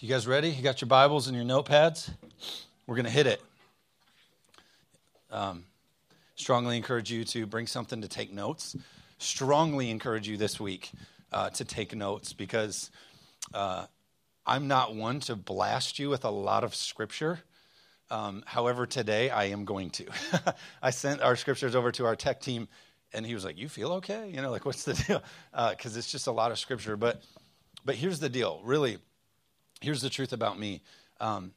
You guys ready? You got your Bibles and your notepads? We're going to hit it. Um, strongly encourage you to bring something to take notes. Strongly encourage you this week uh, to take notes because uh, I'm not one to blast you with a lot of scripture. Um, however, today I am going to. I sent our scriptures over to our tech team, and he was like, "You feel okay? You know, like what's the deal?" Because uh, it's just a lot of scripture. But, but here's the deal. Really, here's the truth about me. Um,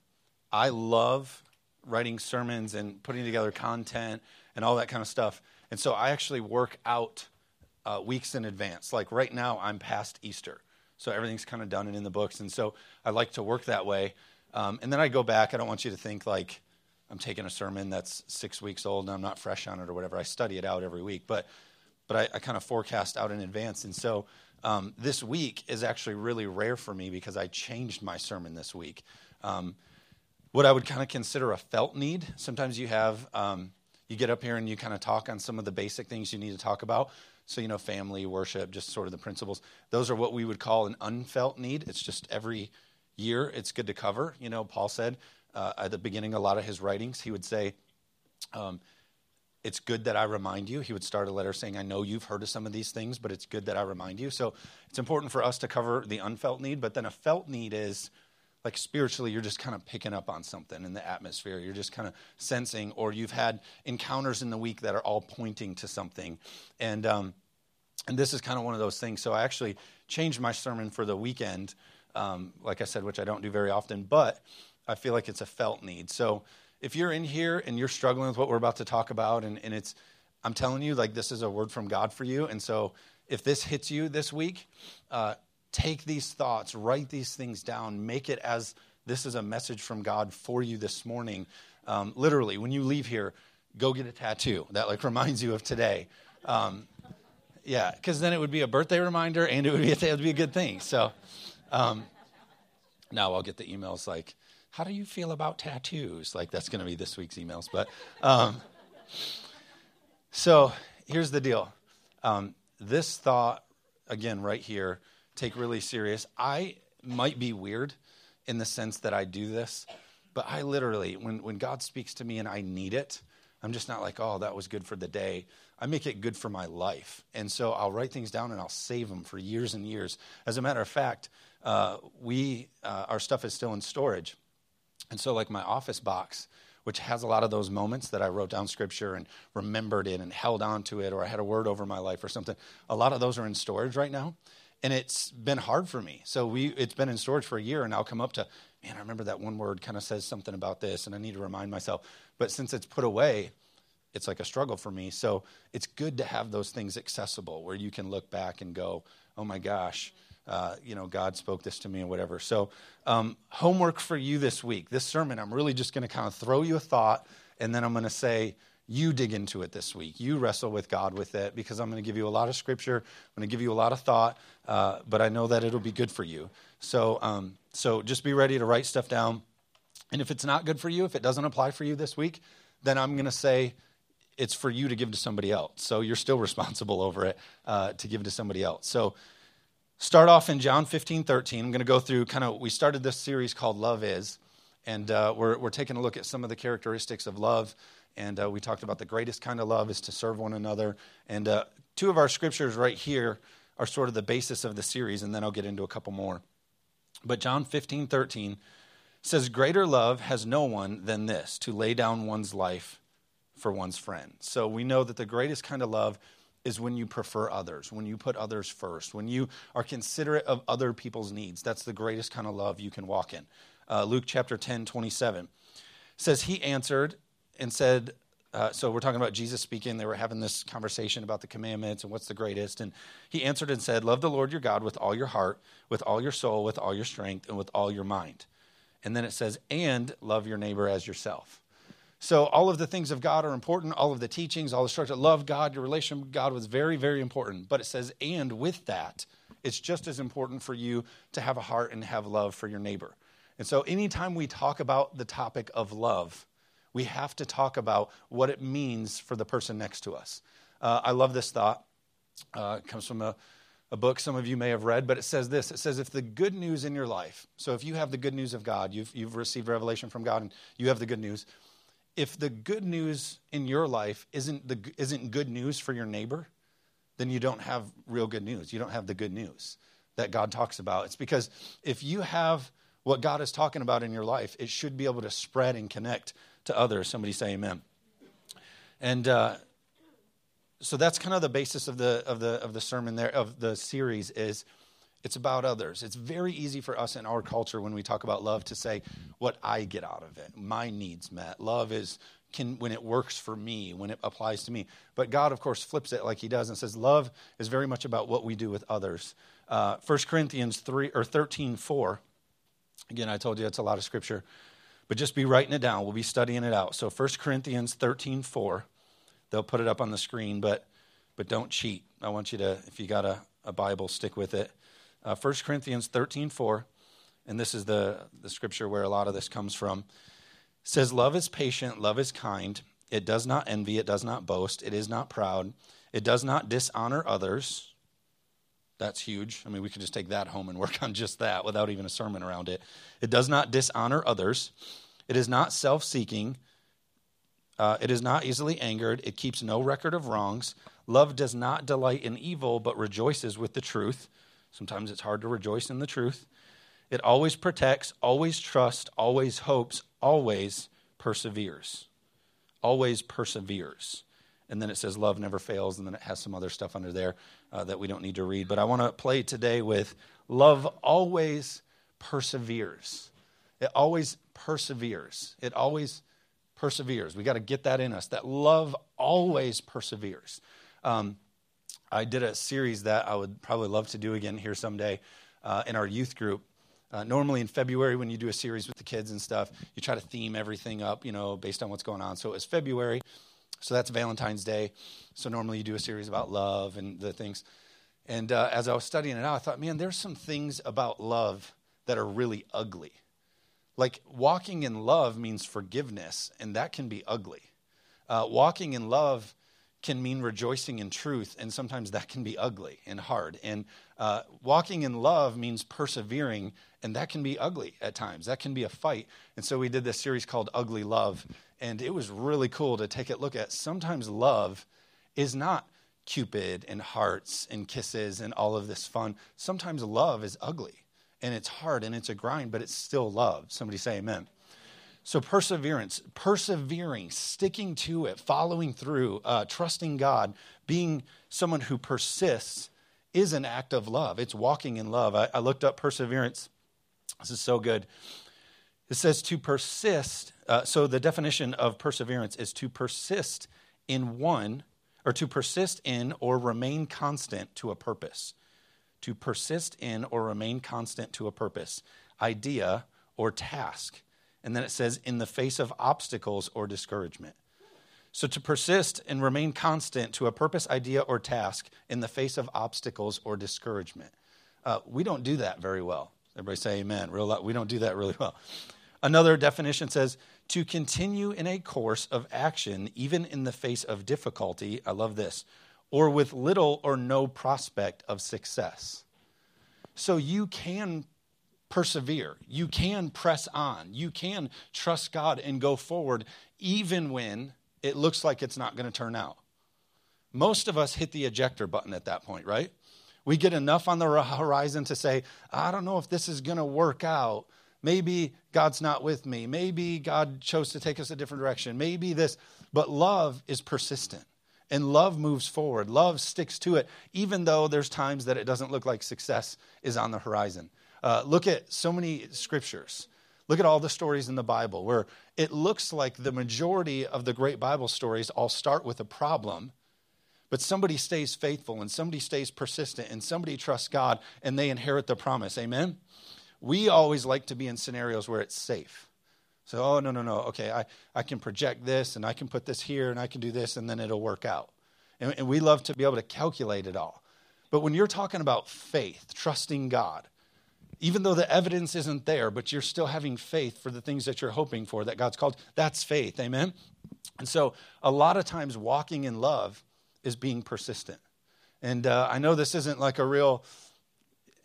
I love writing sermons and putting together content and all that kind of stuff. And so I actually work out uh, weeks in advance. Like right now, I'm past Easter. So everything's kind of done and in the books. And so I like to work that way. Um, and then I go back. I don't want you to think like I'm taking a sermon that's six weeks old and I'm not fresh on it or whatever. I study it out every week. But, but I, I kind of forecast out in advance. And so um, this week is actually really rare for me because I changed my sermon this week. Um, what I would kind of consider a felt need. Sometimes you have, um, you get up here and you kind of talk on some of the basic things you need to talk about. So, you know, family, worship, just sort of the principles. Those are what we would call an unfelt need. It's just every year it's good to cover. You know, Paul said uh, at the beginning, a lot of his writings, he would say, um, it's good that I remind you. He would start a letter saying, I know you've heard of some of these things, but it's good that I remind you. So it's important for us to cover the unfelt need, but then a felt need is like spiritually, you're just kind of picking up on something in the atmosphere. You're just kind of sensing, or you've had encounters in the week that are all pointing to something. And, um, and this is kind of one of those things. So I actually changed my sermon for the weekend, um, like I said, which I don't do very often, but I feel like it's a felt need. So if you're in here and you're struggling with what we're about to talk about, and, and it's, I'm telling you, like this is a word from God for you. And so if this hits you this week, uh, take these thoughts, write these things down, make it as this is a message from God for you this morning. Um, literally, when you leave here, go get a tattoo that like reminds you of today. Um, yeah, because then it would be a birthday reminder and it would be a, it would be a good thing. So um, now I'll get the emails like, how do you feel about tattoos? Like that's going to be this week's emails. But um, so here's the deal. Um, this thought, again, right here, take really serious. I might be weird in the sense that I do this, but I literally, when, when God speaks to me and I need it, I'm just not like, oh, that was good for the day. I make it good for my life. And so I'll write things down and I'll save them for years and years. As a matter of fact, uh, we, uh, our stuff is still in storage. And so, like my office box, which has a lot of those moments that I wrote down scripture and remembered it and held on to it, or I had a word over my life or something, a lot of those are in storage right now. And it's been hard for me. So we, it's been in storage for a year, and I'll come up to, man, I remember that one word kind of says something about this, and I need to remind myself. But since it's put away, it's like a struggle for me. So it's good to have those things accessible where you can look back and go, oh my gosh, uh, you know, God spoke this to me or whatever. So, um, homework for you this week. This sermon, I'm really just going to kind of throw you a thought, and then I'm going to say, you dig into it this week. You wrestle with God with it because I'm going to give you a lot of scripture. I'm going to give you a lot of thought, uh, but I know that it'll be good for you. So, um, so just be ready to write stuff down. And if it's not good for you, if it doesn't apply for you this week, then I'm going to say it's for you to give to somebody else. So you're still responsible over it uh, to give to somebody else. So start off in John 15, 13. I'm going to go through kind of, we started this series called Love Is, and uh, we're, we're taking a look at some of the characteristics of love. And uh, we talked about the greatest kind of love is to serve one another. And uh, two of our scriptures right here are sort of the basis of the series, and then I'll get into a couple more. But John 15, 13 says, Greater love has no one than this, to lay down one's life for one's friend. So we know that the greatest kind of love is when you prefer others, when you put others first, when you are considerate of other people's needs. That's the greatest kind of love you can walk in. Uh, Luke chapter 10, 27 says, He answered and said, uh, so we're talking about Jesus speaking. They were having this conversation about the commandments and what's the greatest. And he answered and said, Love the Lord your God with all your heart, with all your soul, with all your strength, and with all your mind. And then it says, And love your neighbor as yourself. So all of the things of God are important. All of the teachings, all the structure, love God, your relation with God was very, very important. But it says, and with that, it's just as important for you to have a heart and have love for your neighbor. And so anytime we talk about the topic of love, we have to talk about what it means for the person next to us. Uh, I love this thought. Uh, it comes from a, a book some of you may have read, but it says this it says, if the good news in your life, so if you have the good news of God, you've, you've received revelation from God and you have the good news, if the good news in your life isn't, the, isn't good news for your neighbor, then you don't have real good news. You don't have the good news that God talks about. It's because if you have what God is talking about in your life, it should be able to spread and connect to others. Somebody say amen. And uh, so that's kind of the basis of the, of, the, of the sermon there, of the series is it's about others. It's very easy for us in our culture when we talk about love to say what I get out of it, my needs met. Love is can when it works for me, when it applies to me. But God, of course, flips it like He does and says love is very much about what we do with others. Uh, 1 Corinthians three or thirteen four. Again, I told you it's a lot of scripture, but just be writing it down. We'll be studying it out. So 1 Corinthians thirteen four. They'll put it up on the screen, but but don't cheat. I want you to, if you got a, a Bible, stick with it. Uh, 1 Corinthians 13 4, and this is the, the scripture where a lot of this comes from, says, Love is patient, love is kind. It does not envy, it does not boast, it is not proud, it does not dishonor others. That's huge. I mean, we could just take that home and work on just that without even a sermon around it. It does not dishonor others. It is not self seeking. Uh, it is not easily angered. It keeps no record of wrongs. Love does not delight in evil, but rejoices with the truth. Sometimes it's hard to rejoice in the truth. It always protects, always trusts, always hopes, always perseveres. Always perseveres. And then it says love never fails, and then it has some other stuff under there uh, that we don't need to read. But I want to play today with love always perseveres. It always perseveres. It always perseveres. We got to get that in us. That love always perseveres. Um, I did a series that I would probably love to do again here someday uh, in our youth group. Uh, normally in February, when you do a series with the kids and stuff, you try to theme everything up, you know, based on what's going on. So it was February, so that's Valentine's Day. So normally you do a series about love and the things. And uh, as I was studying it out, I thought, man, there's some things about love that are really ugly. Like walking in love means forgiveness, and that can be ugly. Uh, walking in love can mean rejoicing in truth, and sometimes that can be ugly and hard. And uh, walking in love means persevering, and that can be ugly at times. That can be a fight. And so we did this series called Ugly Love, and it was really cool to take a look at. Sometimes love is not Cupid and hearts and kisses and all of this fun. Sometimes love is ugly, and it's hard, and it's a grind, but it's still love. Somebody say amen. So, perseverance, persevering, sticking to it, following through, uh, trusting God, being someone who persists is an act of love. It's walking in love. I, I looked up perseverance. This is so good. It says to persist. Uh, so, the definition of perseverance is to persist in one, or to persist in or remain constant to a purpose. To persist in or remain constant to a purpose, idea, or task and then it says, in the face of obstacles or discouragement. So to persist and remain constant to a purpose, idea, or task in the face of obstacles or discouragement. Uh, we don't do that very well. Everybody say amen. Real we don't do that really well. Another definition says to continue in a course of action, even in the face of difficulty. I love this. Or with little or no prospect of success. So you can persevere. You can press on. You can trust God and go forward even when it looks like it's not going to turn out. Most of us hit the ejector button at that point, right? We get enough on the horizon to say, I don't know if this is going to work out. Maybe God's not with me. Maybe God chose to take us a different direction. Maybe this. But love is persistent and love moves forward. Love sticks to it, even though there's times that it doesn't look like success is on the horizon. Uh, look at so many scriptures. Look at all the stories in the Bible where it looks like the majority of the great Bible stories all start with a problem, but somebody stays faithful and somebody stays persistent and somebody trusts God and they inherit the promise. Amen? We always like to be in scenarios where it's safe. So, oh, no, no, no. Okay, I, I can project this and I can put this here and I can do this and then it'll work out. And, and we love to be able to calculate it all. But when you're talking about faith, trusting God, even though the evidence isn't there, but you're still having faith for the things that you're hoping for that God's called. That's faith. Amen? And so, a lot of times, walking in love is being persistent. And uh, I know this isn't like a real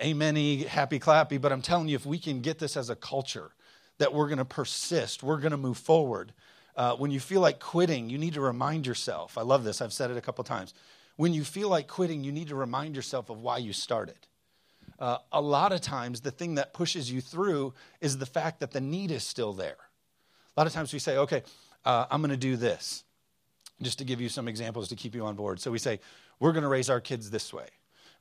amen happy clappy, but I'm telling you, if we can get this as a culture, that we're going to persist, we're going to move forward. Uh, when you feel like quitting, you need to remind yourself. I love this, I've said it a couple times. When you feel like quitting, you need to remind yourself of why you started. Uh, a lot of times, the thing that pushes you through is the fact that the need is still there. A lot of times we say, okay, uh, I'm going to do this. Just to give you some examples to keep you on board. So we say, we're going to raise our kids this way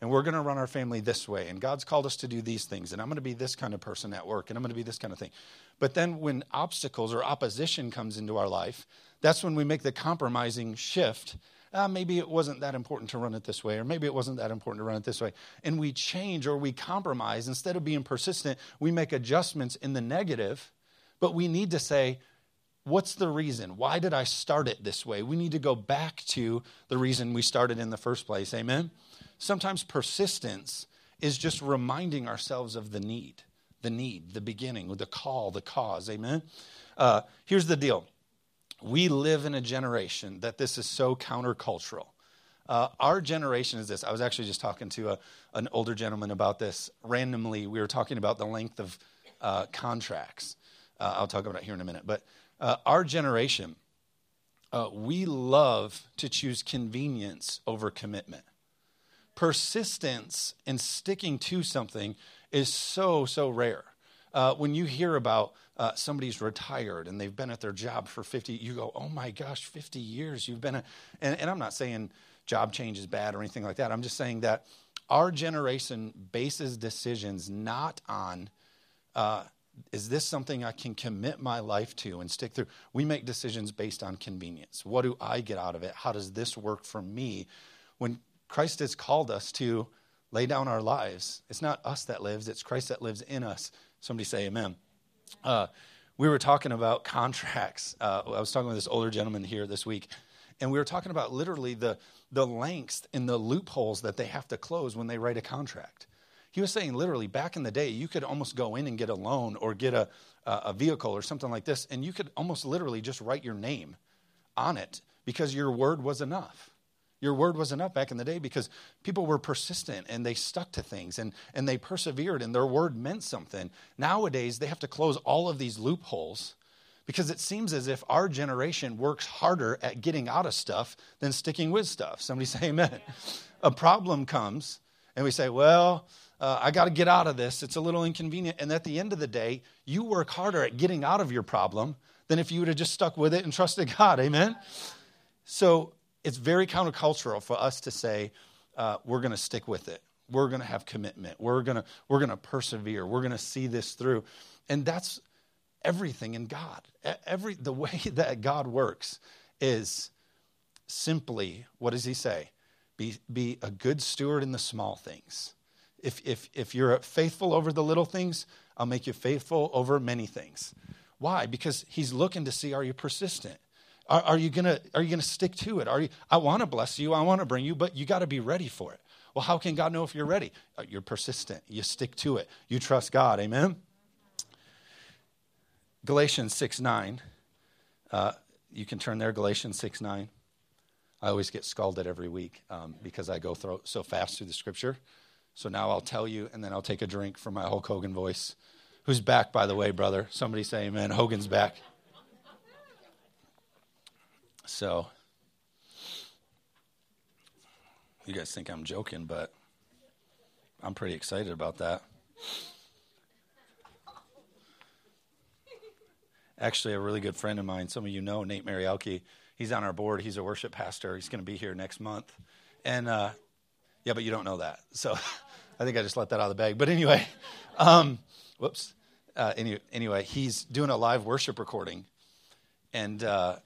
and we're going to run our family this way and god's called us to do these things and i'm going to be this kind of person at work and i'm going to be this kind of thing but then when obstacles or opposition comes into our life that's when we make the compromising shift uh, maybe it wasn't that important to run it this way or maybe it wasn't that important to run it this way. And we change or we compromise. Instead of being persistent we make adjustments in the negative but we need to say what's the reason? Why did i start it this way? We need to go back to the reason we started in the first place. Amen? Sometimes persistence is just reminding ourselves of the need, the need, the beginning, the call, the cause. Amen? Uh, here's the deal we live in a generation that this is so countercultural. Uh, our generation is this. I was actually just talking to a, an older gentleman about this randomly. We were talking about the length of uh, contracts. Uh, I'll talk about it here in a minute. But uh, our generation, uh, we love to choose convenience over commitment persistence and sticking to something is so, so rare. Uh, when you hear about uh, somebody's retired and they've been at their job for 50, you go, oh my gosh, 50 years you've been, a, and, and I'm not saying job change is bad or anything like that. I'm just saying that our generation bases decisions not on, uh, is this something I can commit my life to and stick through? We make decisions based on convenience. What do I get out of it? How does this work for me? When Christ has called us to lay down our lives. It's not us that lives, it's Christ that lives in us. Somebody say amen. Uh, we were talking about contracts. Uh, I was talking with this older gentleman here this week, and we were talking about literally the, the lengths and the loopholes that they have to close when they write a contract. He was saying literally back in the day, you could almost go in and get a loan or get a, a vehicle or something like this, and you could almost literally just write your name on it because your word was enough. Your word was enough back in the day because people were persistent and they stuck to things and, and they persevered and their word meant something. Nowadays, they have to close all of these loopholes because it seems as if our generation works harder at getting out of stuff than sticking with stuff. Somebody say amen. A problem comes and we say, well, uh, I got to get out of this. It's a little inconvenient. And at the end of the day, you work harder at getting out of your problem than if you would have just stuck with it and trusted God. Amen? So it's very countercultural for us to say uh, we're going to stick with it. We're going to have commitment. We're going to we're going to persevere. We're going to see this through. And that's everything in god. Every the way that god works is simply what does he say? Be be a good steward in the small things. If if if you're faithful over the little things i'll make you faithful over many things. Why? Because he's looking to see are you persistent are, are you gonna are you gonna stick to it? Are you? I want to bless you. I want to bring you, but you got to be ready for it. Well, how can God know if you're ready? Uh, you're persistent. You stick to it. You trust God. Amen. Galatians six nine. Uh, you can turn there. Galatians six nine. I always get scalded every week um, because I go through so fast through the scripture. So now I'll tell you, and then I'll take a drink from my Hulk Hogan voice. Who's back, by the way, brother? Somebody say amen. Hogan's back. So, you guys think I'm joking, but I'm pretty excited about that. Actually, a really good friend of mine, some of you know, Nate Marialki, he's on our board. He's a worship pastor. He's going to be here next month. And, uh, yeah, but you don't know that. So I think I just let that out of the bag. But anyway, um, whoops. Uh, anyway, anyway, he's doing a live worship recording. And uh,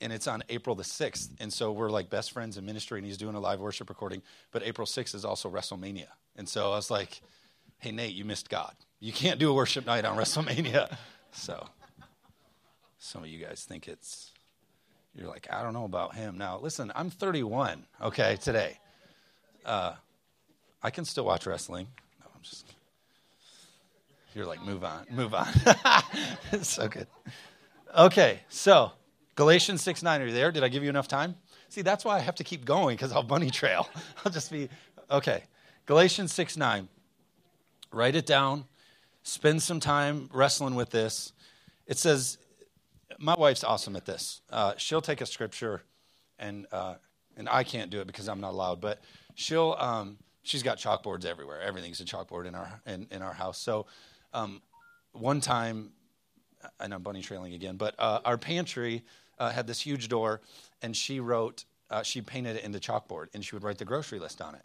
and it's on April the 6th. And so we're like best friends in ministry, and he's doing a live worship recording. But April 6th is also WrestleMania. And so I was like, hey, Nate, you missed God. You can't do a worship night on WrestleMania. So some of you guys think it's, you're like, I don't know about him. Now, listen, I'm 31, okay, today. Uh, I can still watch wrestling. No, I'm just, you're like, move on, move on. it's so good. Okay, so Galatians 6 9, are you there? Did I give you enough time? See, that's why I have to keep going because I'll bunny trail. I'll just be, okay. Galatians 6 9. Write it down. Spend some time wrestling with this. It says, my wife's awesome at this. Uh, she'll take a scripture, and uh, and I can't do it because I'm not allowed. But she'll um, she's got chalkboards everywhere. Everything's a chalkboard in our in, in our house. So um, one time, and I'm bunny trailing again, but uh, our pantry uh, had this huge door, and she wrote uh, she painted it into chalkboard, and she would write the grocery list on it.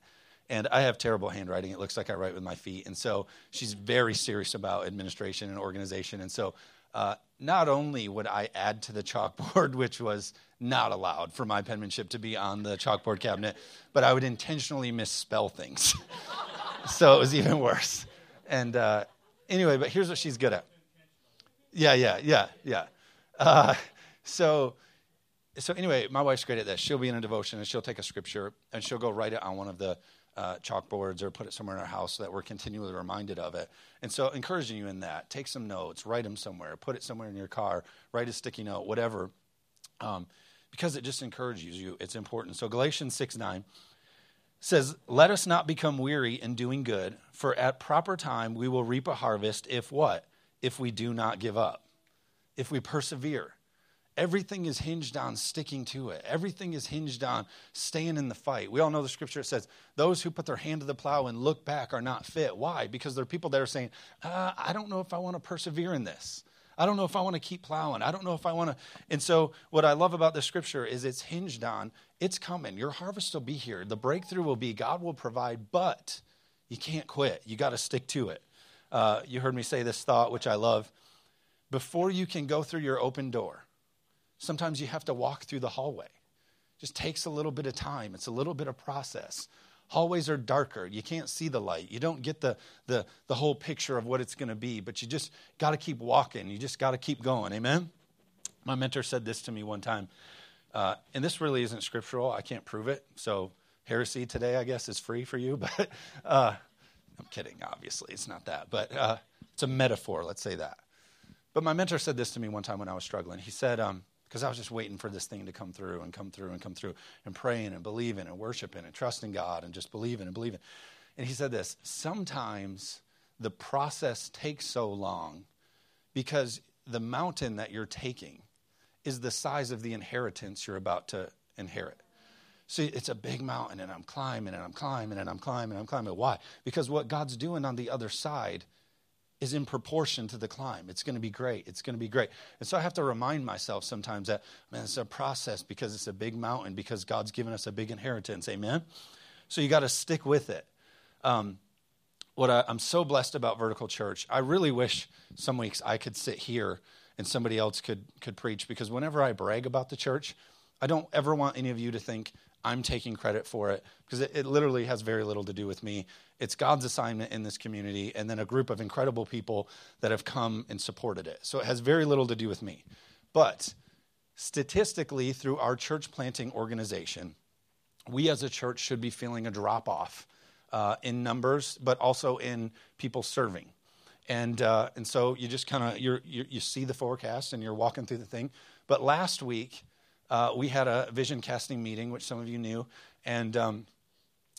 And I have terrible handwriting. It looks like I write with my feet. And so she's very serious about administration and organization. And so uh, not only would I add to the chalkboard, which was not allowed for my penmanship to be on the chalkboard cabinet, but I would intentionally misspell things. so it was even worse. And uh, anyway, but here's what she's good at. Yeah, yeah, yeah, yeah. Uh, so, so anyway, my wife's great at this. She'll be in a devotion and she'll take a scripture and she'll go write it on one of the uh, chalkboards or put it somewhere in our house so that we're continually reminded of it. And so, encouraging you in that, take some notes, write them somewhere, put it somewhere in your car, write a sticky note, whatever, um, because it just encourages you. It's important. So, Galatians 6 9 says, Let us not become weary in doing good, for at proper time we will reap a harvest if what? If we do not give up, if we persevere. Everything is hinged on sticking to it. Everything is hinged on staying in the fight. We all know the scripture says, those who put their hand to the plow and look back are not fit. Why? Because there are people that are saying, uh, I don't know if I want to persevere in this. I don't know if I want to keep plowing. I don't know if I want to. And so, what I love about the scripture is it's hinged on it's coming. Your harvest will be here. The breakthrough will be God will provide, but you can't quit. You got to stick to it. Uh, you heard me say this thought, which I love. Before you can go through your open door, Sometimes you have to walk through the hallway. It just takes a little bit of time. It's a little bit of process. Hallways are darker. You can't see the light. You don't get the, the, the whole picture of what it's going to be, but you just got to keep walking. You just got to keep going. Amen? My mentor said this to me one time, uh, and this really isn't scriptural. I can't prove it. So, heresy today, I guess, is free for you, but uh, I'm kidding, obviously. It's not that, but uh, it's a metaphor, let's say that. But my mentor said this to me one time when I was struggling. He said, um, because I was just waiting for this thing to come through and come through and come through and praying and believing and worshiping and trusting God and just believing and believing. And he said this sometimes the process takes so long because the mountain that you're taking is the size of the inheritance you're about to inherit. See, it's a big mountain, and I'm climbing and I'm climbing and I'm climbing and I'm climbing. Why? Because what God's doing on the other side is in proportion to the climb. It's going to be great. It's going to be great. And so I have to remind myself sometimes that, man, it's a process because it's a big mountain, because God's given us a big inheritance. Amen? So you got to stick with it. Um, what I, I'm so blessed about Vertical Church, I really wish some weeks I could sit here and somebody else could, could preach because whenever I brag about the church, I don't ever want any of you to think I'm taking credit for it because it, it, literally has very little to do with me. It's God's assignment in this community and then a group of incredible people that have come and supported it. So it has very little to do with me. But statistically, through our church planting organization, we as a church should be feeling a drop off uh, in numbers, but also in people serving. And, uh, and so you just kind of you you see the forecast and you're walking through the thing. But last week, uh, we had a vision casting meeting, which some of you knew, and um,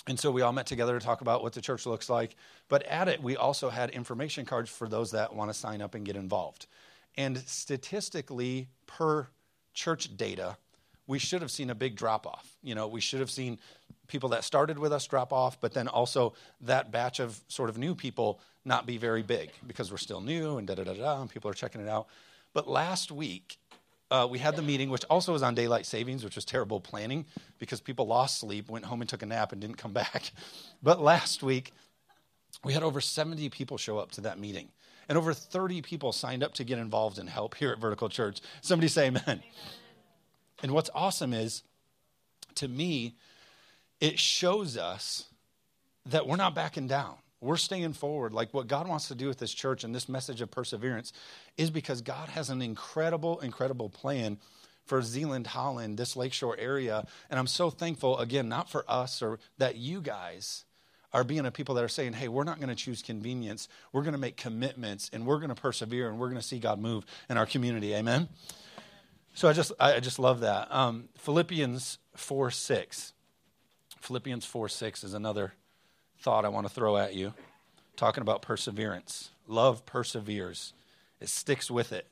and so we all met together to talk about what the church looks like. But at it, we also had information cards for those that want to sign up and get involved. And statistically, per church data, we should have seen a big drop off. You know, we should have seen people that started with us drop off, but then also that batch of sort of new people not be very big because we're still new and da da da da, and people are checking it out. But last week, uh, we had the meeting, which also was on daylight savings, which was terrible planning because people lost sleep, went home and took a nap, and didn't come back. But last week, we had over 70 people show up to that meeting, and over 30 people signed up to get involved and help here at Vertical Church. Somebody say amen. amen. And what's awesome is, to me, it shows us that we're not backing down. We're staying forward. Like what God wants to do with this church and this message of perseverance is because God has an incredible, incredible plan for Zeeland, Holland, this lakeshore area. And I'm so thankful, again, not for us or that you guys are being a people that are saying, hey, we're not going to choose convenience. We're going to make commitments and we're going to persevere and we're going to see God move in our community. Amen? So I just, I just love that. Um, Philippians 4 6. Philippians 4 6 is another thought I want to throw at you, talking about perseverance. Love perseveres, it sticks with it.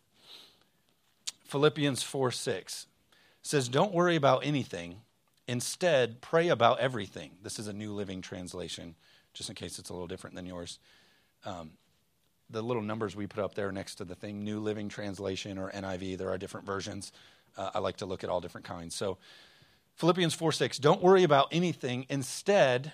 Philippians 4 6 says, Don't worry about anything. Instead, pray about everything. This is a New Living Translation, just in case it's a little different than yours. Um, the little numbers we put up there next to the thing, New Living Translation or NIV, there are different versions. Uh, I like to look at all different kinds. So, Philippians 4 6, don't worry about anything. Instead,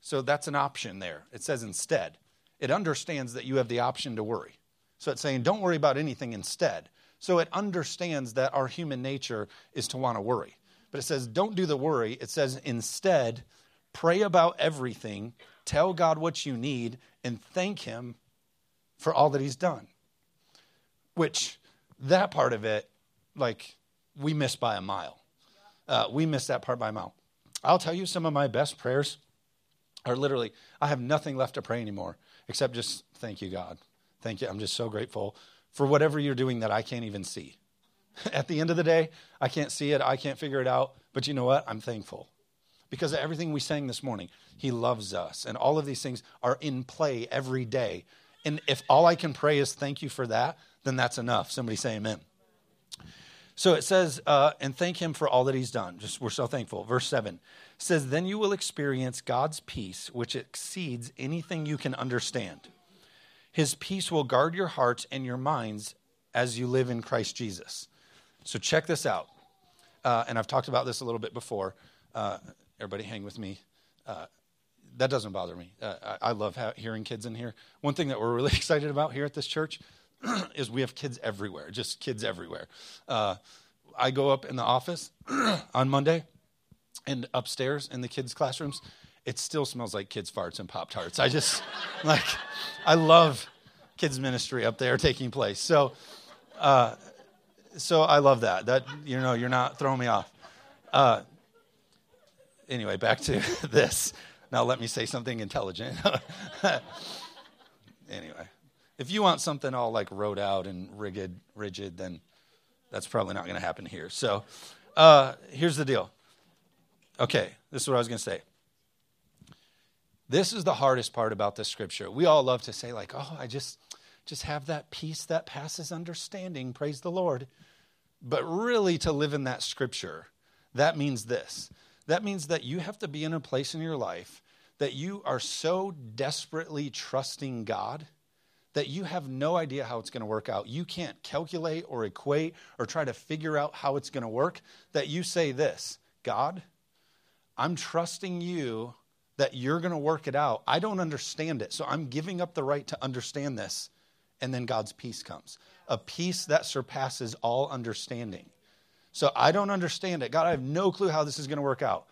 so that's an option there. It says instead. It understands that you have the option to worry. So it's saying, don't worry about anything instead. So it understands that our human nature is to want to worry. But it says, don't do the worry. It says, instead, pray about everything, tell God what you need, and thank Him for all that He's done. Which, that part of it, like, we miss by a mile. Uh, we miss that part by a mile. I'll tell you, some of my best prayers are literally, I have nothing left to pray anymore except just thank you, God. Thank you. I'm just so grateful for whatever you're doing that I can't even see. At the end of the day, I can't see it, I can't figure it out, but you know what? I'm thankful. Because of everything we sang this morning, He loves us, and all of these things are in play every day. And if all I can pray is thank you for that, then that's enough. Somebody say amen. So it says, uh, and thank him for all that he's done. Just we're so thankful. Verse 7 says, Then you will experience God's peace, which exceeds anything you can understand. His peace will guard your hearts and your minds as you live in Christ Jesus. So check this out. Uh, and I've talked about this a little bit before. Uh, everybody hang with me. Uh, that doesn't bother me. Uh, I, I, love ha- hearing kids in here. One thing that we're really excited about here at this church is we have kids everywhere, just kids everywhere. Uh, I go up in the office on Monday, and upstairs in the kids' classrooms, it still smells like kids' farts and Pop Tarts. I just, like, I love kids' ministry up there taking place. So, uh, so I love that. That, you know, you're not throwing me off. Uh, anyway, back to this. Now let me say something intelligent. anyway. If you want something all like wrote out and rigid, rigid, then that's probably not going to happen here. So uh, here's the deal. Okay, this is what I was going to say. This is the hardest part about this scripture. We all love to say like, "Oh, I just just have that peace that passes understanding, praise the Lord." But really to live in that scripture, that means this. That means that you have to be in a place in your life that you are so desperately trusting God that you have no idea how it's going to work out. You can't calculate or equate or try to figure out how it's going to work. That you say this God, I'm trusting you that you're going to work it out. I don't understand it. So I'm giving up the right to understand this. And then God's peace comes a peace that surpasses all understanding. So I don't understand it. God, I have no clue how this is going to work out.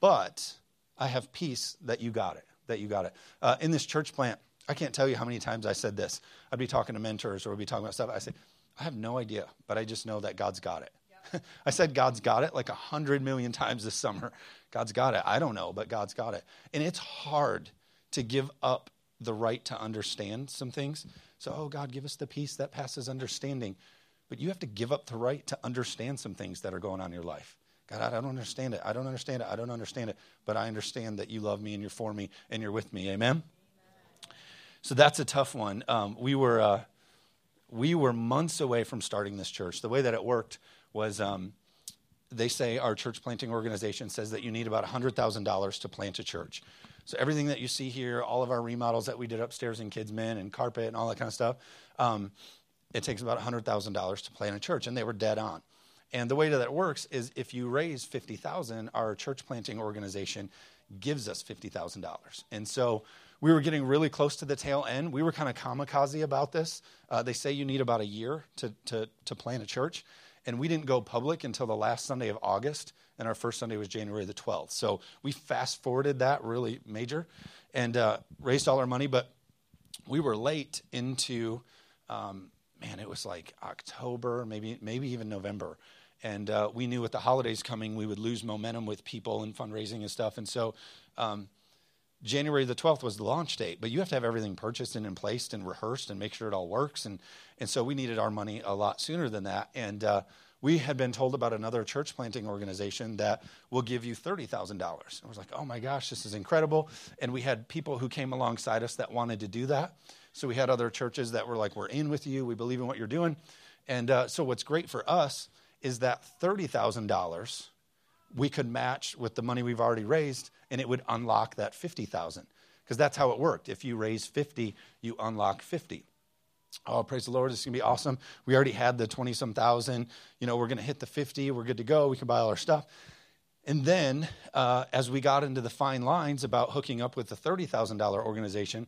But I have peace that you got it, that you got it. Uh, in this church plant, I can't tell you how many times I said this. I'd be talking to mentors or we'd be talking about stuff. I say, I have no idea, but I just know that God's got it. Yep. I said God's got it like a hundred million times this summer. God's got it. I don't know, but God's got it. And it's hard to give up the right to understand some things. So, oh, God, give us the peace that passes understanding. But you have to give up the right to understand some things that are going on in your life. God, I don't understand it. I don't understand it. I don't understand it. But I understand that you love me and you're for me and you're with me. Amen? So that's a tough one. Um, we were uh, we were months away from starting this church. The way that it worked was um, they say our church planting organization says that you need about $100,000 to plant a church. So everything that you see here, all of our remodels that we did upstairs in Kids Men and carpet and all that kind of stuff, um, it takes about $100,000 to plant a church, and they were dead on. And the way that it works is if you raise 50,000, our church planting organization gives us $50,000. And so we were getting really close to the tail end. We were kind of kamikaze about this. Uh, they say you need about a year to, to, to plant a church. And we didn't go public until the last Sunday of August, and our first Sunday was January the 12th. So we fast forwarded that really major and uh, raised all our money. But we were late into, um, man, it was like October, maybe, maybe even November. And uh, we knew with the holidays coming, we would lose momentum with people and fundraising and stuff. And so, um, January the 12th was the launch date, but you have to have everything purchased and in place and rehearsed and make sure it all works. And, and so we needed our money a lot sooner than that. And uh, we had been told about another church planting organization that will give you $30,000. I was like, oh my gosh, this is incredible. And we had people who came alongside us that wanted to do that. So we had other churches that were like, we're in with you, we believe in what you're doing. And uh, so what's great for us is that $30,000 we could match with the money we've already raised and it would unlock that 50,000 because that's how it worked. If you raise 50, you unlock 50. Oh, praise the Lord. It's going to be awesome. We already had the 20 some thousand. You know, we're going to hit the 50. We're good to go. We can buy all our stuff. And then, uh, as we got into the fine lines about hooking up with the $30,000 organization,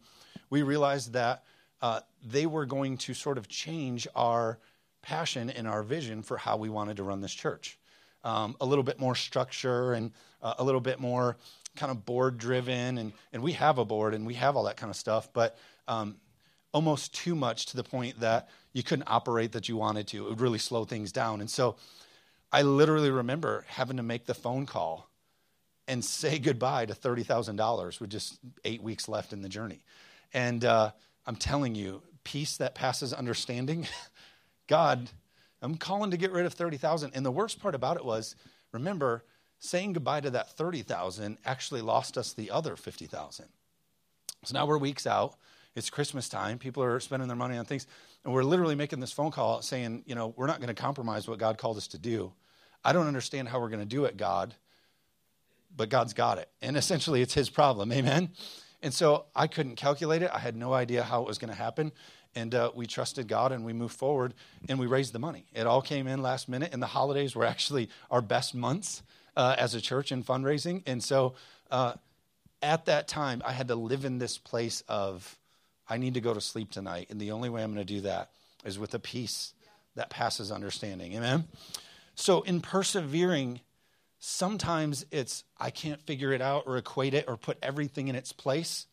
we realized that uh, they were going to sort of change our passion and our vision for how we wanted to run this church. Um, a little bit more structure and uh, a little bit more kind of board driven. And, and we have a board and we have all that kind of stuff. But um, almost too much to the point that you couldn't operate that you wanted to. It would really slow things down. And so I literally remember having to make the phone call and say goodbye to $30,000 with just eight weeks left in the journey. And uh, I'm telling you, peace that passes understanding, God, I'm calling to get rid of 30,000. And the worst part about it was, remember, saying goodbye to that 30,000 actually lost us the other 50,000. So now we're weeks out it's Christmas time. People are spending their money on things. And we're literally making this phone call saying, you know, we're not going to compromise what God called us to do. I don't understand how we're going to do it, God, but God's got it. And essentially, it's His problem. Amen? And so I couldn't calculate it. I had no idea how it was going to happen. And uh, we trusted God and we moved forward and we raised the money. It all came in last minute. And the holidays were actually our best months uh, as a church in fundraising. And so uh, at that time, I had to live in this place of, I need to go to sleep tonight. And the only way I'm going to do that is with a peace that passes understanding. Amen? So, in persevering, sometimes it's I can't figure it out or equate it or put everything in its place,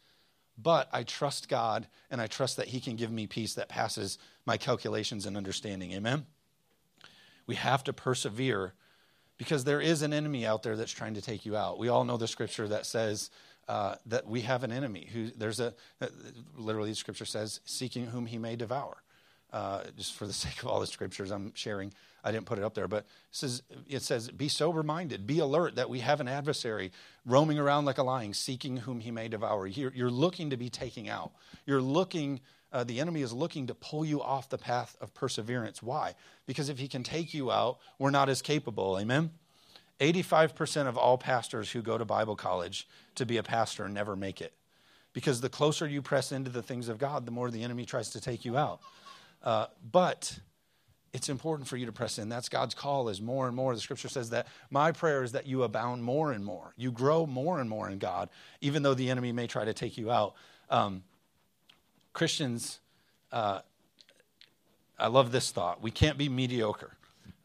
but I trust God and I trust that He can give me peace that passes my calculations and understanding. Amen? We have to persevere because there is an enemy out there that's trying to take you out. We all know the scripture that says, uh, that we have an enemy who there's a literally the scripture says seeking whom he may devour uh, just for the sake of all the scriptures i'm sharing i didn't put it up there but it says it says be sober minded be alert that we have an adversary roaming around like a lion seeking whom he may devour. You're, you're looking to be taken out. You're looking uh, the enemy is looking to pull you off the path of perseverance. Why? Because if he can take you out we're not as capable. Amen? 85% of all pastors who go to Bible college to be a pastor never make it. Because the closer you press into the things of God, the more the enemy tries to take you out. Uh, but it's important for you to press in. That's God's call is more and more. The scripture says that my prayer is that you abound more and more. You grow more and more in God, even though the enemy may try to take you out. Um, Christians, uh, I love this thought. We can't be mediocre.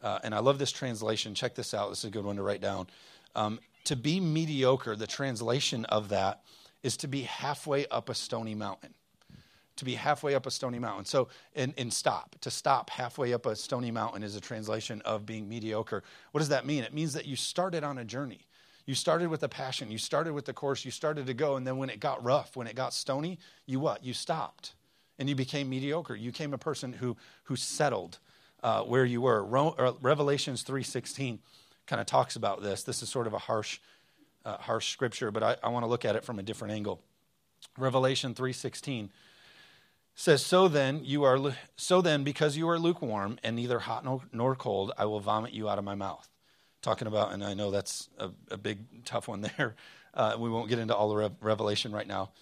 Uh, and I love this translation. Check this out. This is a good one to write down. Um, to be mediocre, the translation of that is to be halfway up a stony mountain. To be halfway up a stony mountain. So, and stop. To stop halfway up a stony mountain is a translation of being mediocre. What does that mean? It means that you started on a journey. You started with a passion. You started with the course. You started to go. And then when it got rough, when it got stony, you what? You stopped. And you became mediocre. You became a person who, who settled uh, where you were. Uh, Revelations 3.16 kind of talks about this. This is sort of a harsh, uh, harsh scripture, but I, I want to look at it from a different angle. Revelation 3.16 says, So then, you are, so then, because you are lukewarm and neither hot nor, cold, I will vomit you out of my mouth. Talking about, and I know that's a, a big, tough one there. Uh, we won't get into all the revelation right now.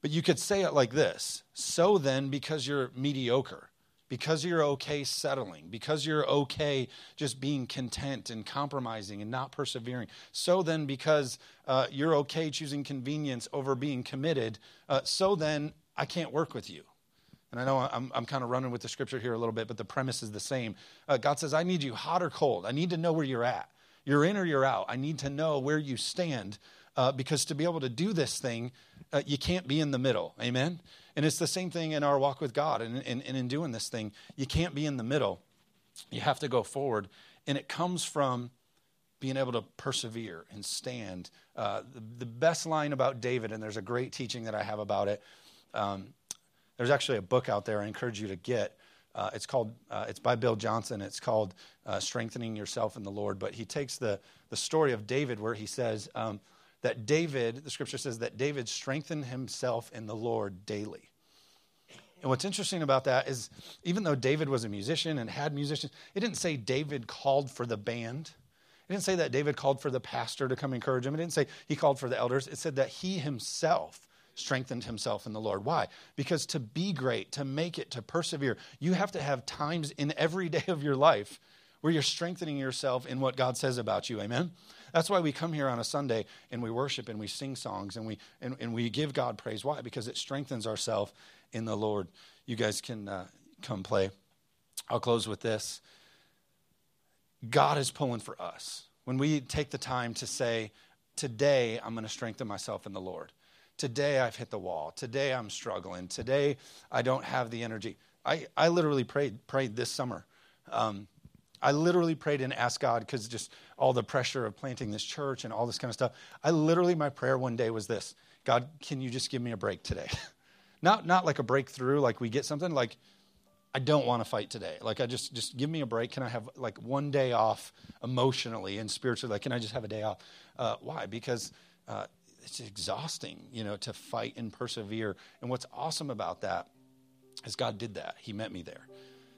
But you could say it like this So then, because you're mediocre, because you're okay settling, because you're okay just being content and compromising and not persevering. So then, because uh, you're okay choosing convenience over being committed, uh, so then I can't work with you. And I know I'm, I'm kind of running with the scripture here a little bit, but the premise is the same. Uh, God says, I need you hot or cold. I need to know where you're at. You're in or you're out. I need to know where you stand uh, because to be able to do this thing, uh, you can't be in the middle. Amen? And it's the same thing in our walk with God and, and, and in doing this thing. You can't be in the middle, you have to go forward. And it comes from being able to persevere and stand. Uh, the, the, best line about David, and there's a great teaching that I have about it. Um, there's actually a book out there I encourage you to get. Uh, it's called. Uh, it's by Bill Johnson. It's called uh, "Strengthening Yourself in the Lord." But he takes the the story of David, where he says um, that David, the scripture says that David strengthened himself in the Lord daily. And what's interesting about that is, even though David was a musician and had musicians, it didn't say David called for the band. It didn't say that David called for the pastor to come encourage him. It didn't say he called for the elders. It said that he himself strengthened himself in the Lord. Why? Because to be great, to make it, to persevere, you have to have times in every day of your life where you're strengthening yourself in what God says about you. Amen? That's why we come here on a Sunday and we worship and we sing songs and we, and, and we give God praise. Why? Because it strengthens ourselves in the Lord. You guys can uh, come play. I'll close with this. God is pulling for us. When we take the time to say, Today I'm going to strengthen myself in the Lord. Today I've hit the wall. Today I'm struggling. Today I don't have the energy. I, I literally prayed, prayed this summer. Um, I literally prayed and asked God because just all the pressure of planting this church and all this kind of stuff. I literally, my prayer one day was this God, can you just give me a break today? not, not like a breakthrough, like we get something, like I don't want to fight today. Like I just, just give me a break. Can I have like one day off emotionally and spiritually? Like, can I just have a day off? Uh, why? Because uh, it's exhausting, you know, to fight and persevere. And what's awesome about that is God did that. He met me there.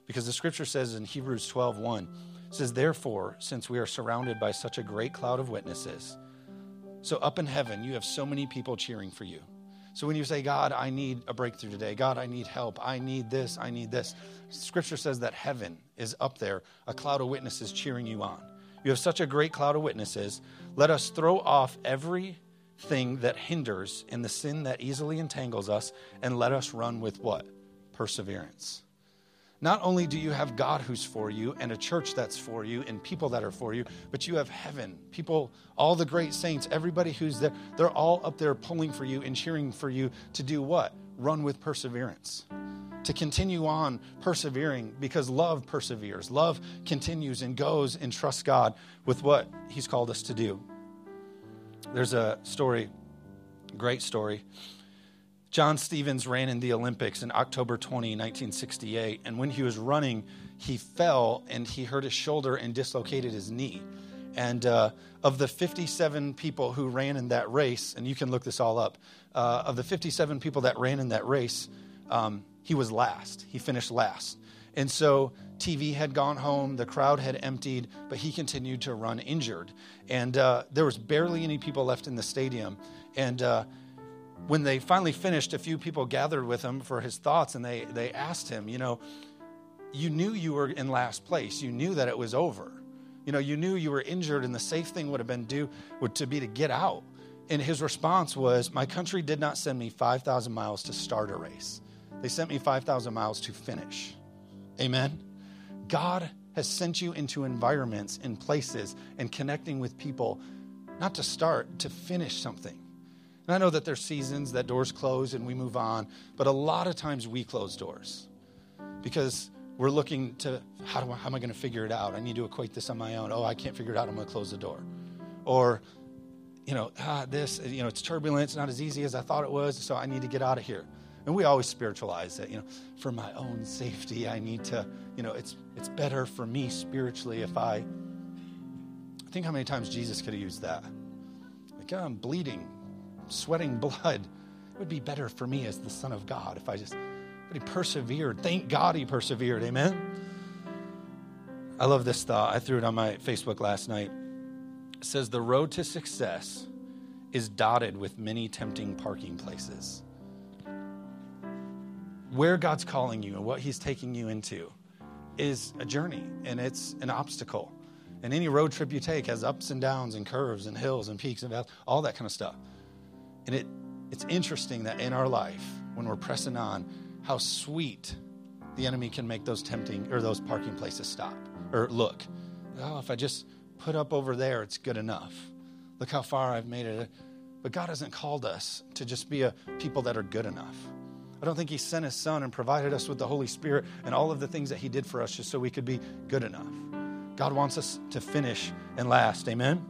Because the scripture says in Hebrews 12, 1, says, Therefore, since we are surrounded by such a great cloud of witnesses, so up in heaven, you have so many people cheering for you. So when you say, God, I need a breakthrough today, God, I need help, I need this, I need this, scripture says that heaven is up there, a cloud of witnesses cheering you on. You have such a great cloud of witnesses. Let us throw off every thing that hinders and the sin that easily entangles us, and let us run with what? Perseverance. Not only do you have God who's for you, and a church that's for you, and people that are for you, but you have heaven. People, all the great saints, everybody who's there, they're all up there pulling for you and cheering for you to do what? Run with perseverance. To continue on persevering because love perseveres. Love continues and goes and trusts God with what He's called us to do. There's a story, great story. John Stevens ran in the Olympics in October 20, 1968, and when he was running, he fell and he hurt his shoulder and dislocated his knee. And uh, of the 57 people who ran in that race, and you can look this all up, uh, of the 57 people that ran in that race, um, he was last. He finished last. And so TV had gone home, the crowd had emptied, but he continued to run injured. And uh, there was barely any people left in the stadium. And uh, when they finally finished, a few people gathered with him for his thoughts, and they, they asked him, You know, you knew you were in last place, you knew that it was over. You know, you knew you were injured, and the safe thing would have been do would to be to get out. And his response was, My country did not send me 5,000 miles to start a race. They sent me 5,000 miles to finish. Amen. God has sent you into environments and places and connecting with people, not to start, to finish something. And I know that there's seasons that doors close and we move on, but a lot of times we close doors because we're looking to how, do I, how am I going to figure it out? I need to equate this on my own. Oh, I can't figure it out. I'm going to close the door. Or, you know, ah, this, you know, it's turbulent. It's not as easy as I thought it was, so I need to get out of here. And we always spiritualize it, you know, for my own safety, I need to, you know, it's it's better for me spiritually if I think how many times Jesus could have used that. Like, I'm bleeding, sweating blood. It would be better for me as the Son of God if I just but he persevered. Thank God he persevered. Amen. I love this thought. I threw it on my Facebook last night. It says the road to success is dotted with many tempting parking places where God's calling you and what He's taking you into is a journey and it's an obstacle. And any road trip you take has ups and downs and curves and hills and peaks and valleys, all that kind of stuff. And it, it's interesting that in our life, when we're pressing on, how sweet the enemy can make those tempting or those parking places stop or look. Oh, if I just put up over there, it's good enough. Look how far I've made it. But God hasn't called us to just be a people that are good enough. I don't think He sent His Son and provided us with the Holy Spirit and all of the things that He did for us just so we could be good enough. God wants us to finish and last. Amen?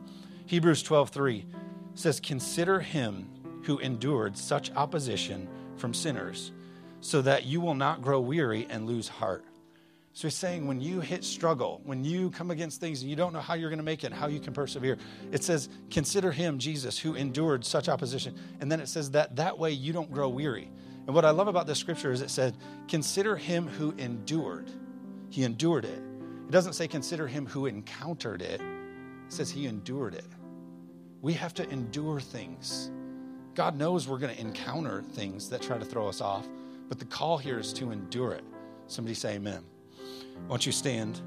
Hebrews 12 3 says, Consider Him who endured such opposition from sinners, so that you will not grow weary and lose heart. So he's saying when you hit struggle, when you come against things and you don't know how you're going to make it, how you can persevere, it says, consider him, Jesus, who endured such opposition. And then it says that that way you don't grow weary. And what I love about this scripture is it said, consider him who endured. He endured it. It doesn't say consider him who encountered it, it says he endured it. We have to endure things. God knows we're going to encounter things that try to throw us off, but the call here is to endure it. Somebody say amen. Why don't you stand?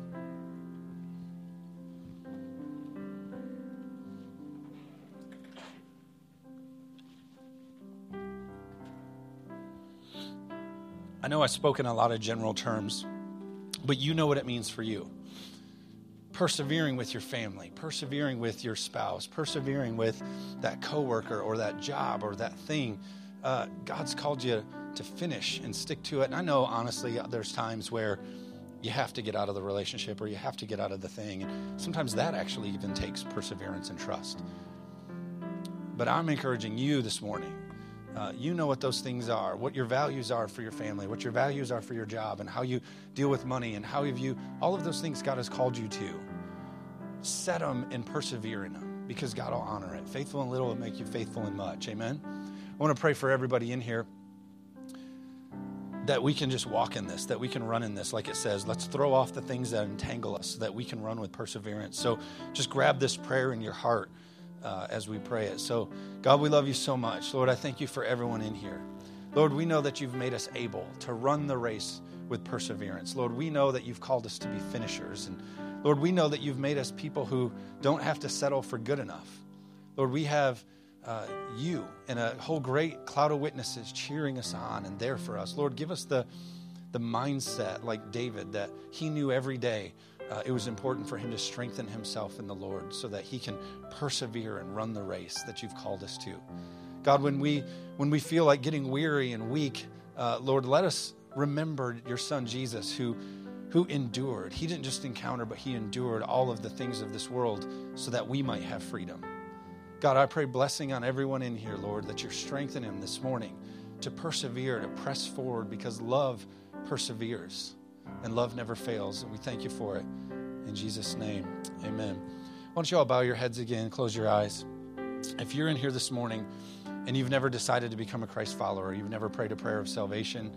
I know I spoke in a lot of general terms, but you know what it means for you. Persevering with your family, persevering with your spouse, persevering with that coworker or that job or that thing. Uh, God's called you to finish and stick to it. And I know, honestly, there's times where you have to get out of the relationship or you have to get out of the thing. And sometimes that actually even takes perseverance and trust. But I'm encouraging you this morning. Uh, you know what those things are, what your values are for your family, what your values are for your job, and how you deal with money, and how you all of those things God has called you to. Set them and persevere in them because God will honor it. Faithful in little will make you faithful in much. Amen. I want to pray for everybody in here that we can just walk in this, that we can run in this, like it says. Let's throw off the things that entangle us so that we can run with perseverance. So just grab this prayer in your heart uh, as we pray it. So, God, we love you so much. Lord, I thank you for everyone in here. Lord, we know that you've made us able to run the race with perseverance. Lord, we know that you've called us to be finishers. And Lord, we know that you've made us people who don't have to settle for good enough. Lord, we have uh, you and a whole great cloud of witnesses cheering us on and there for us. Lord, give us the, the mindset like David that he knew every day uh, it was important for him to strengthen himself in the Lord so that he can persevere and run the race that you've called us to. God, when we when we feel like getting weary and weak, uh, Lord, let us remember your Son Jesus, who who endured. He didn't just encounter, but he endured all of the things of this world so that we might have freedom. God, I pray blessing on everyone in here, Lord, that you're strengthening them this morning to persevere, to press forward, because love perseveres and love never fails. And we thank you for it. In Jesus' name, amen. Why don't you all bow your heads again, close your eyes. If you're in here this morning and you've never decided to become a Christ follower, you've never prayed a prayer of salvation,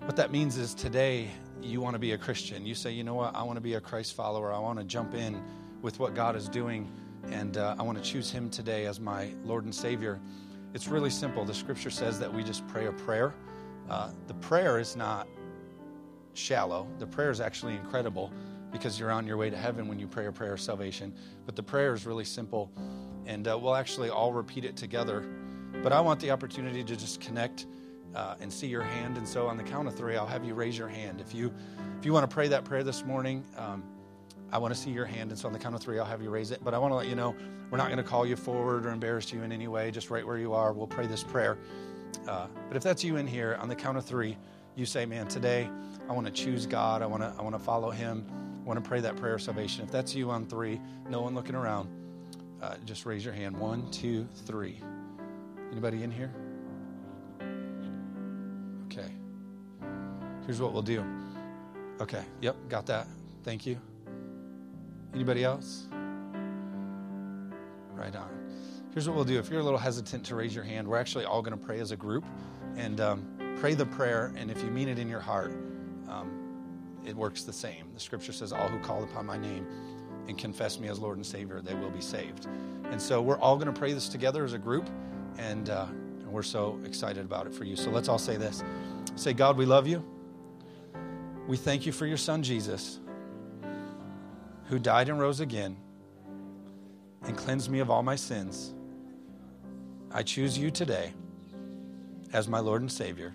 what that means is today you want to be a Christian. You say, you know what, I want to be a Christ follower. I want to jump in with what God is doing and uh, I want to choose him today as my Lord and Savior. It's really simple. The scripture says that we just pray a prayer. Uh, the prayer is not shallow, the prayer is actually incredible because you're on your way to heaven when you pray a prayer of salvation. But the prayer is really simple, and uh, we'll actually all repeat it together. But I want the opportunity to just connect uh, and see your hand. And so on the count of three, I'll have you raise your hand. If you if you want to pray that prayer this morning, um, I want to see your hand. And so on the count of three, I'll have you raise it. But I want to let you know we're not going to call you forward or embarrass you in any way. Just right where you are, we'll pray this prayer. Uh, but if that's you in here, on the count of three, you say, "Man, today I want to choose God. I want to I want to follow Him. I want to pray that prayer of salvation." If that's you on three, no one looking around, uh, just raise your hand. One, two, three. Anybody in here? Okay. Here's what we'll do. Okay. Yep. Got that. Thank you. Anybody else? Right on. Here's what we'll do. If you're a little hesitant to raise your hand, we're actually all going to pray as a group and um, pray the prayer. And if you mean it in your heart, um, it works the same. The scripture says, All who call upon my name and confess me as Lord and Savior, they will be saved. And so we're all going to pray this together as a group. And, uh, and we're so excited about it for you. So let's all say this Say, God, we love you. We thank you for your son, Jesus who died and rose again and cleansed me of all my sins. I choose you today as my Lord and Savior.